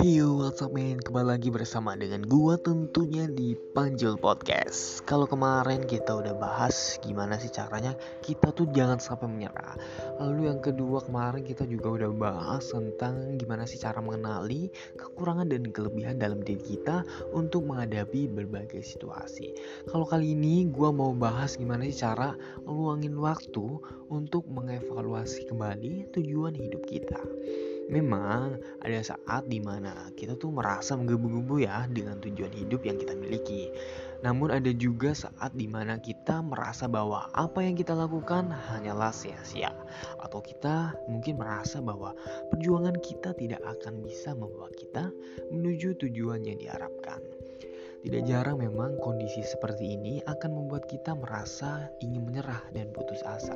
what's up man? Kembali lagi bersama dengan gua tentunya di Panjul Podcast. Kalau kemarin kita udah bahas gimana sih caranya kita tuh jangan sampai menyerah. Lalu yang kedua kemarin kita juga udah bahas tentang gimana sih cara mengenali kekurangan dan kelebihan dalam diri kita Untuk menghadapi berbagai situasi. Kalau kali ini gua mau bahas gimana sih cara luangin waktu untuk mengevaluasi kembali tujuan hidup kita Memang ada saat di mana kita tuh merasa menggebu-gebu ya dengan tujuan hidup yang kita miliki. Namun ada juga saat di mana kita merasa bahwa apa yang kita lakukan hanyalah sia-sia. Atau kita mungkin merasa bahwa perjuangan kita tidak akan bisa membawa kita menuju tujuan yang diharapkan. Tidak jarang memang kondisi seperti ini akan membuat kita merasa ingin menyerah dan putus asa.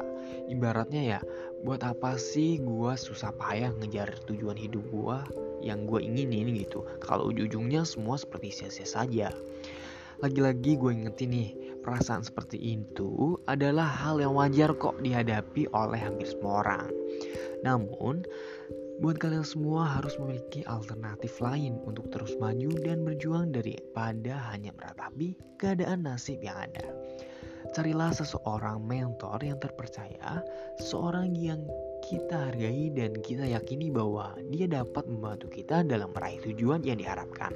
Ibaratnya ya, buat apa sih gue susah payah ngejar tujuan hidup gue yang gue inginin gitu. Kalau ujung-ujungnya semua seperti sia-sia saja. Lagi-lagi gue ingetin nih, perasaan seperti itu adalah hal yang wajar kok dihadapi oleh hampir semua orang. Namun, Buat kalian semua harus memiliki alternatif lain untuk terus maju dan berjuang daripada hanya meratapi keadaan nasib yang ada. Carilah seseorang mentor yang terpercaya, seorang yang kita hargai dan kita yakini bahwa dia dapat membantu kita dalam meraih tujuan yang diharapkan.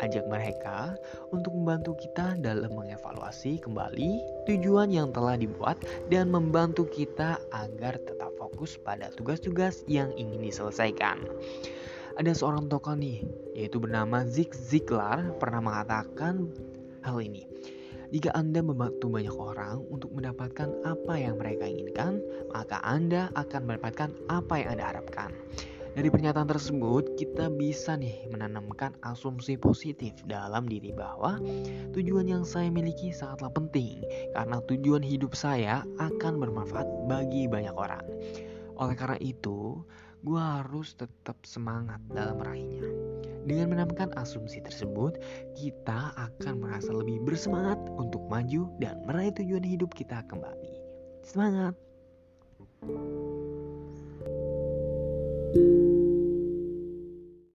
Ajak mereka untuk membantu kita dalam mengevaluasi kembali tujuan yang telah dibuat dan membantu kita agar tetap fokus pada tugas-tugas yang ingin diselesaikan. Ada seorang tokoh nih, yaitu bernama Zig Ziglar pernah mengatakan hal ini. Jika Anda membantu banyak orang untuk mendapatkan apa yang mereka inginkan, maka Anda akan mendapatkan apa yang Anda harapkan. Dari pernyataan tersebut, kita bisa nih menanamkan asumsi positif dalam diri bahwa tujuan yang saya miliki sangatlah penting karena tujuan hidup saya akan bermanfaat bagi banyak orang. Oleh karena itu, gue harus tetap semangat dalam meraihnya. Dengan menambahkan asumsi tersebut, kita akan merasa lebih bersemangat untuk maju dan meraih tujuan hidup kita kembali. Semangat!